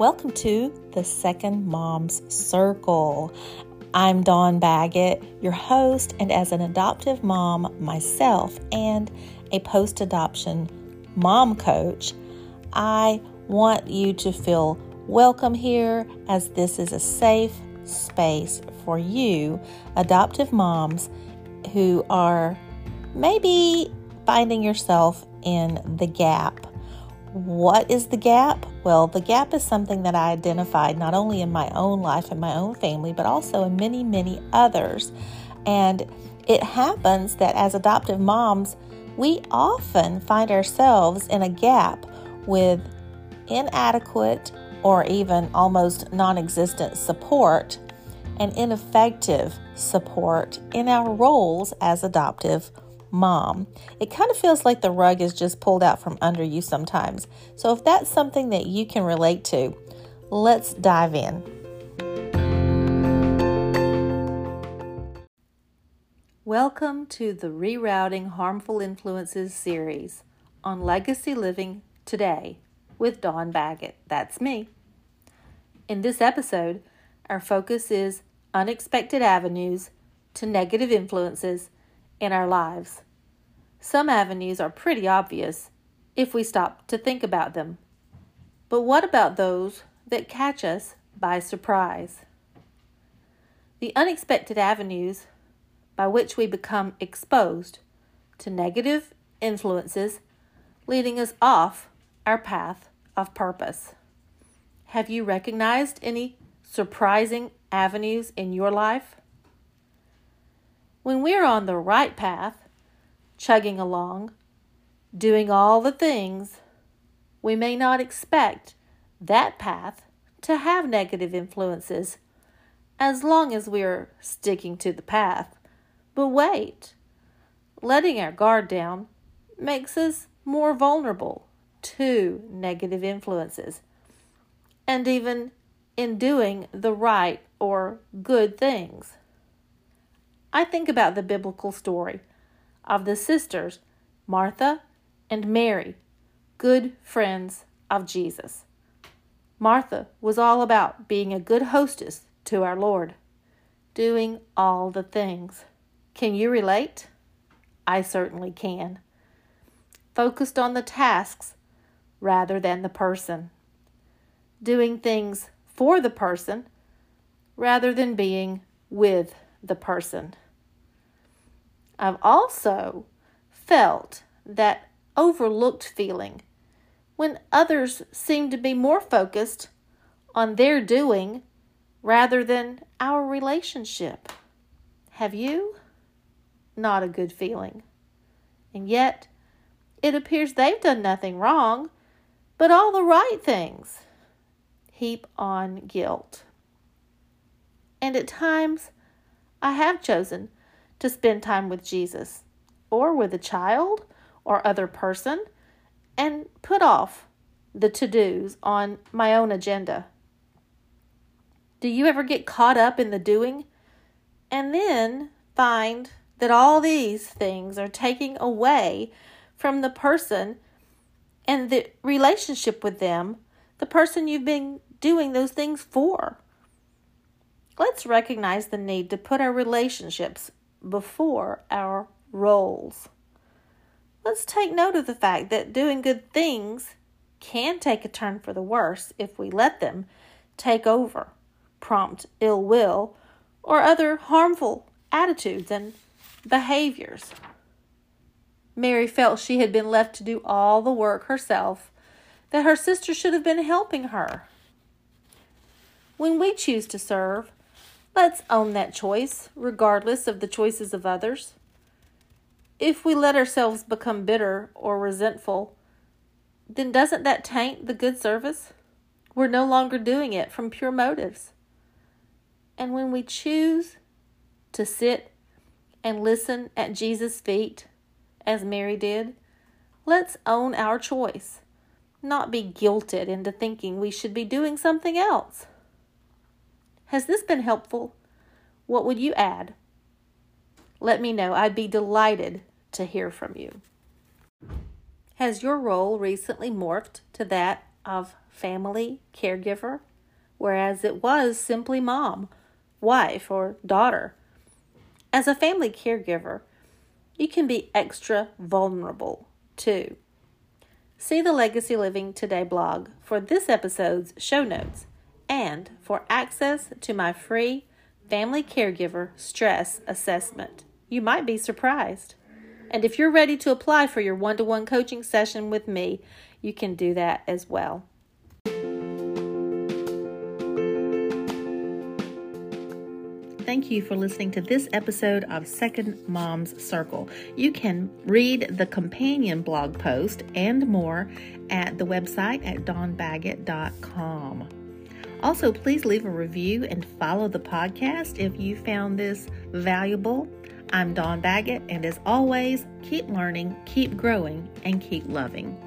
Welcome to the Second Mom's Circle. I'm Dawn Baggett, your host, and as an adoptive mom myself and a post adoption mom coach, I want you to feel welcome here as this is a safe space for you, adoptive moms who are maybe finding yourself in the gap. What is the gap? Well, the gap is something that I identified not only in my own life and my own family, but also in many, many others. And it happens that as adoptive moms, we often find ourselves in a gap with inadequate or even almost non existent support and ineffective support in our roles as adoptive mom. It kind of feels like the rug is just pulled out from under you sometimes. So, if that's something that you can relate to, let's dive in. Welcome to the Rerouting Harmful Influences series on Legacy Living Today with Dawn Baggett. That's me. In this episode, our focus is unexpected avenues to negative influences in our lives. Some avenues are pretty obvious if we stop to think about them. But what about those that catch us by surprise? The unexpected avenues by which we become exposed to negative influences leading us off our path of purpose. Have you recognized any surprising avenues in your life? When we're on the right path, chugging along, doing all the things, we may not expect that path to have negative influences as long as we're sticking to the path. But wait, letting our guard down makes us more vulnerable to negative influences and even in doing the right or good things. I think about the biblical story of the sisters Martha and Mary, good friends of Jesus. Martha was all about being a good hostess to our Lord, doing all the things. Can you relate? I certainly can. Focused on the tasks rather than the person, doing things for the person rather than being with the person. I've also felt that overlooked feeling when others seem to be more focused on their doing rather than our relationship. Have you? Not a good feeling. And yet, it appears they've done nothing wrong, but all the right things heap on guilt. And at times, I have chosen to spend time with Jesus or with a child or other person and put off the to dos on my own agenda. Do you ever get caught up in the doing and then find that all these things are taking away from the person and the relationship with them, the person you've been doing those things for. Let's recognize the need to put our relationships before our roles. Let's take note of the fact that doing good things can take a turn for the worse if we let them take over, prompt ill will, or other harmful attitudes and behaviors. Mary felt she had been left to do all the work herself, that her sister should have been helping her. When we choose to serve, let's own that choice, regardless of the choices of others. If we let ourselves become bitter or resentful, then doesn't that taint the good service? We're no longer doing it from pure motives. And when we choose to sit and listen at Jesus' feet, as Mary did, let's own our choice, not be guilted into thinking we should be doing something else. Has this been helpful? What would you add? Let me know. I'd be delighted to hear from you. Has your role recently morphed to that of family caregiver, whereas it was simply mom, wife, or daughter. As a family caregiver, you can be extra vulnerable too. See the Legacy Living Today blog for this episode's show notes and for access to my free Family Caregiver Stress Assessment. You might be surprised. And if you're ready to apply for your one to one coaching session with me, you can do that as well. Thank you for listening to this episode of Second Mom's Circle. You can read the companion blog post and more at the website at dawnbaggett.com. Also, please leave a review and follow the podcast if you found this valuable. I'm Dawn Baggett, and as always, keep learning, keep growing, and keep loving.